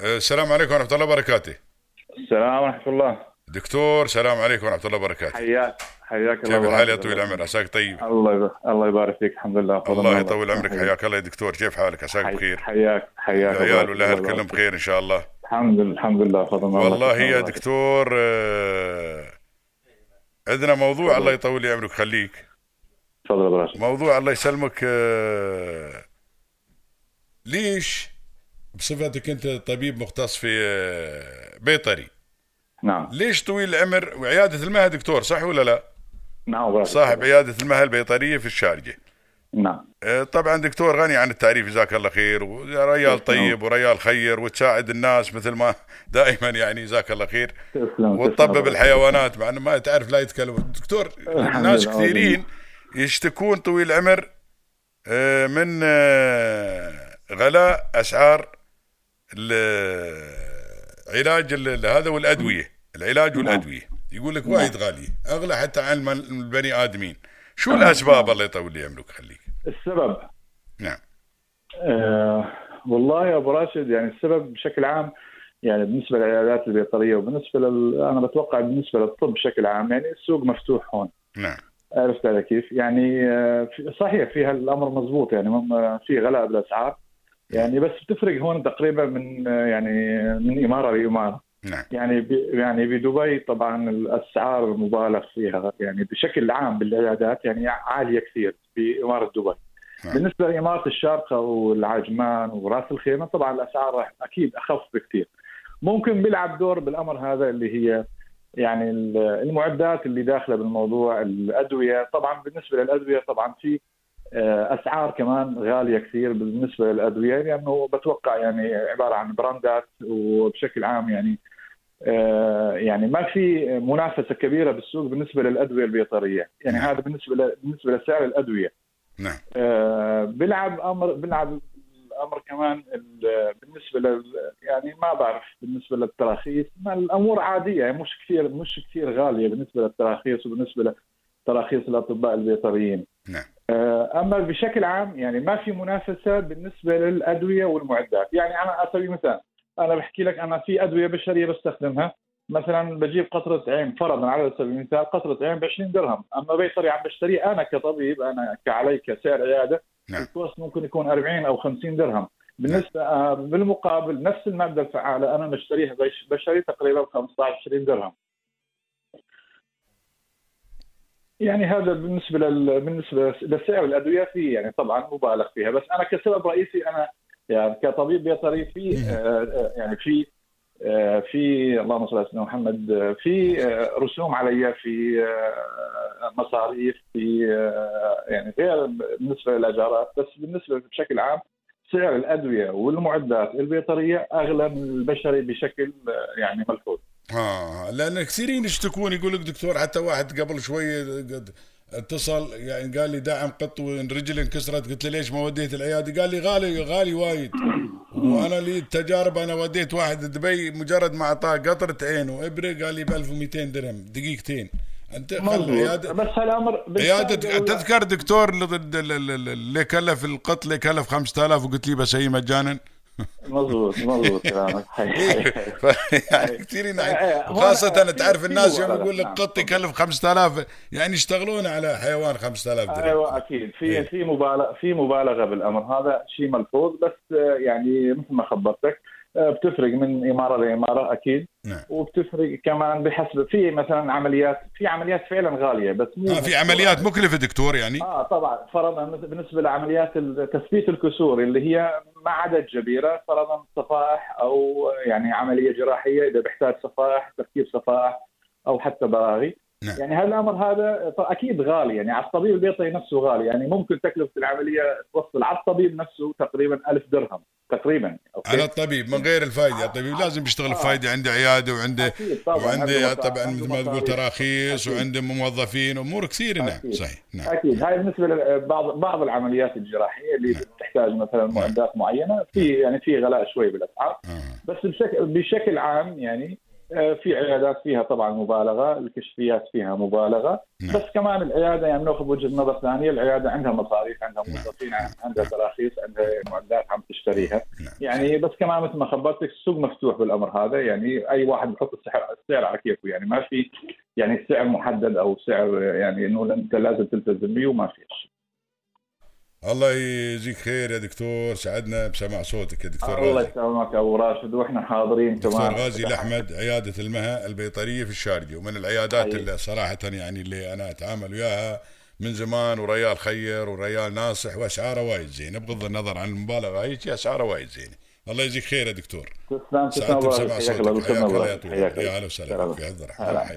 السلام عليكم ورحمة الله وبركاته. السلام ورحمة الله. دكتور سلام عليكم ورحمة الله وبركاته. حياك حياك كيف الله الحال يا طويل العمر؟ عساك طيب؟ الله يبارك الله يبارك فيك الحمد لله. الله يطول عمرك. حياك. الله يا دكتور. كيف حالك؟ عساك بخير. حياك حياك العيال. والاهل الله كلهم. بخير إن شاء الله. الحمد لله الحمد لله. فضل الله والله الله يا. دكتور آه، عندنا موضوع الله يطول لي عمرك. خليك. تفضل موضوع الله يسلمك آه، ليش بصفتك أنت طبيب مختص في آه، بيطري. نعم. ليش طويل العمر؟ وعيادة المها دكتور صح ولا لا؟ نعم. صاحب عيادة المها البيطرية في الشارجة نعم. آه، طبعا دكتور غني عن التعريف جزاك الله خير. وريال طيب وريال خير وتساعد الناس مثل ما دائما يعني جزاك الله خير. وتطبب. الحيوانات مع إنه ما تعرف لا يتكلم. دكتور ناس. كثيرين يشتكون طويل العمر آه، من غلاء أسعار العلاج ال- هذا والأدوية. العلاج نعم. والأدوية. يقول لك وايد غالية. أغلى حتى عن البني آدمين. شو الأسباب الله يطول لي عمرك خليك؟ السبب. نعم. آه والله يا أبو راشد يعني السبب بشكل عام يعني بالنسبة للعيادات البيطرية وبالنسبة لل... أنا بتوقع بالنسبة للطب بشكل عام يعني السوق مفتوح هون. نعم. عرفت علي كيف؟ يعني آه، في- صحيح فيها الأمر مضبوط يعني هم- في غلاء بالأسعار. يعني بس بتفرق هون تقريبا من يعني من إمارة لإمارة. نعم. يعني ب- يعني بدبي طبعا الأسعار مبالغ فيها يعني بشكل عام بالعيادات يعني عالية كثير بإمارة دبي. نعم. بالنسبة لإمارة الشارقة والعجمان وراس الخيمة طبعا الأسعار راح أكيد أخف بكثير. ممكن بيلعب دور بالأمر هذا اللي هي يعني ال- المعدات اللي داخلة بالموضوع الأدوية. طبعا بالنسبة للأدوية طبعا في أسعار كمان غالية كثير بالنسبة للأدوية لأنه بتوقع يعني عبارة عن براندات وبشكل عام يعني آه، يعني ما في منافسة كبيرة بالسوق بالنسبة للأدوية البيطرية. يعني هذا بالنسبة بالنسبة لسعر الأدوية. نعم. آه، بيلعب أمر بيلعب الأمر كمان ال- بالنسبة لل يعني ما بعرف بالنسبة للتراخيص. ما الأمور عادية يعني مش كثير مش كثير غالية بالنسبة للتراخيص وبالنسبة لتراخيص الأطباء البيطريين. نعم. آه، أما بشكل عام يعني ما في منافسة بالنسبة للأدوية والمعدات. يعني أنا على سبيل المثال أنا بحكي لك أنا في أدوية بشرية بستخدمها. مثلا بجيب قطرة عين فرضا على سبيل المثال قطرة عين ب 20 درهم. أما بيطري عم بشتريه أنا كطبيب أنا كعلي كسعر عيادة نعم. الكوست ممكن يكون 40 أو 50 درهم. بالنسبة آه، بالمقابل نفس الماده الفعالة أنا بشتريها بش- بشتري تقريبا 15 20 درهم. يعني هذا بالنسبة لل... بالنسبة لسعر الادويه في يعني طبعا مبالغ فيها. بس أنا كسبب رئيسي أنا يعني كطبيب بيطري في آه، آه، يعني في آه، في اللهم صل على سيدنا محمد في رسوم علي في مصاريف في يعني غير بالنسبة للأجارات. بس بالنسبة بشكل عام سعر الأدوية والمعدات البيطرية أغلى من البشري بشكل يعني ملحوظ. آه لأن كثيرين يشتكون يقول لك دكتور حتى واحد قبل شوي قد اتصل يعني قال لي دعم قط ورجلي انكسرت. قلت له ليش ما وديت العيادة؟ قال لي غالي غالي وايد. وأنا لي التجارب أنا وديت واحد دبي مجرد ما أعطاه قطرة عين وابره قال لي ب 1200 درهم. دقيقتين. أنت. عياده بس هالامر عياده بالفعل- تذكر دكتور اللي- كلف القط اللي كلف 5000 وقلت لي بسويه مجانا. مظبوط مظبوط كلامك يعني إيه، هون خاصة تعرف الناس يوم. يقول لك. قط يكلف 5000 يعني يشتغلون على حيوان 5000 درهم أيوه أكيد في إيه. في مبالغه في مبالغة بالأمر هذا شيء ملحوظ بس يعني مثل ما خبرتك بتفرق من إمارة لإمارة أكيد. نعم. وبتفرق كمان بحسب في مثلا عمليات في عمليات فعلا غالية بس مو آه في عمليات مكلفة دكتور يعني؟ آه طبعا. فرضا بالنسبة لعمليات تثبيت الكسور اللي هي مع عدد جبيرة فرضا صفائح أو يعني عملية جراحية إذا بيحتاج صفائح تركيب صفائح أو حتى براغي. نعم. يعني هالأمر هذا أكيد غالي يعني على الطبيب البيطري نفسه غالي يعني ممكن تكلفة العملية توصل على الطبيب نفسه تقريبا ألف درهم تقريبا أوكي؟ على الطبيب من غير الفائدة الطبيب لازم يشتغل فايدة عنده عيادة وعنده وعنده عنده طبعا مثل ما تقول. تراخيص. وعنده موظفين أمور كثيرة نعم أكيد. صحيح نعم أكيد هاي بالنسبة لبعض بعض العمليات الجراحية اللي تحتاج مثلا معدات معينة في يعني في غلاء شوي بالأسعار آه. بس بشكل بشكل عام يعني آه، في عيادات فيها طبعا مبالغة، الكشفيات فيها مبالغة، نعم. بس كمان العيادة يعني نأخذ وجهة نظر ثانية، العيادة عندها مصاريف، عندها موظفين، عندها تراخيص، عندها معدات عم تشتريها، نعم. يعني بس كمان مثل ما خبرتك السوق مفتوح بالأمر هذا. يعني أي واحد بحط السعر السعر على كيفه. يعني ما في يعني سعر محدد أو سعر يعني إنه أنت لازم تلتزم به وما في الله يجزيك خير يا دكتور سعدنا بسمع صوتك يا دكتور الله يسلمك أبو راشد وإحنا حاضرين دكتور كمان غازي الاحمد عيادة المها البيطرية في الشارقه ومن العيادات أيوة. اللي صراحة يعني اللي أنا أتعامل وياها من زمان وريال خير وريال ناصح وأسعاره وايد زينة بغض النظر عن المبالغة هيك أسعاره وايد زينة. الله يجزيك خير يا دكتور. تسلم تسلم بسمع صوتك. حياك دكتور الله يا حياك يا. أهلا وسهلا سلام.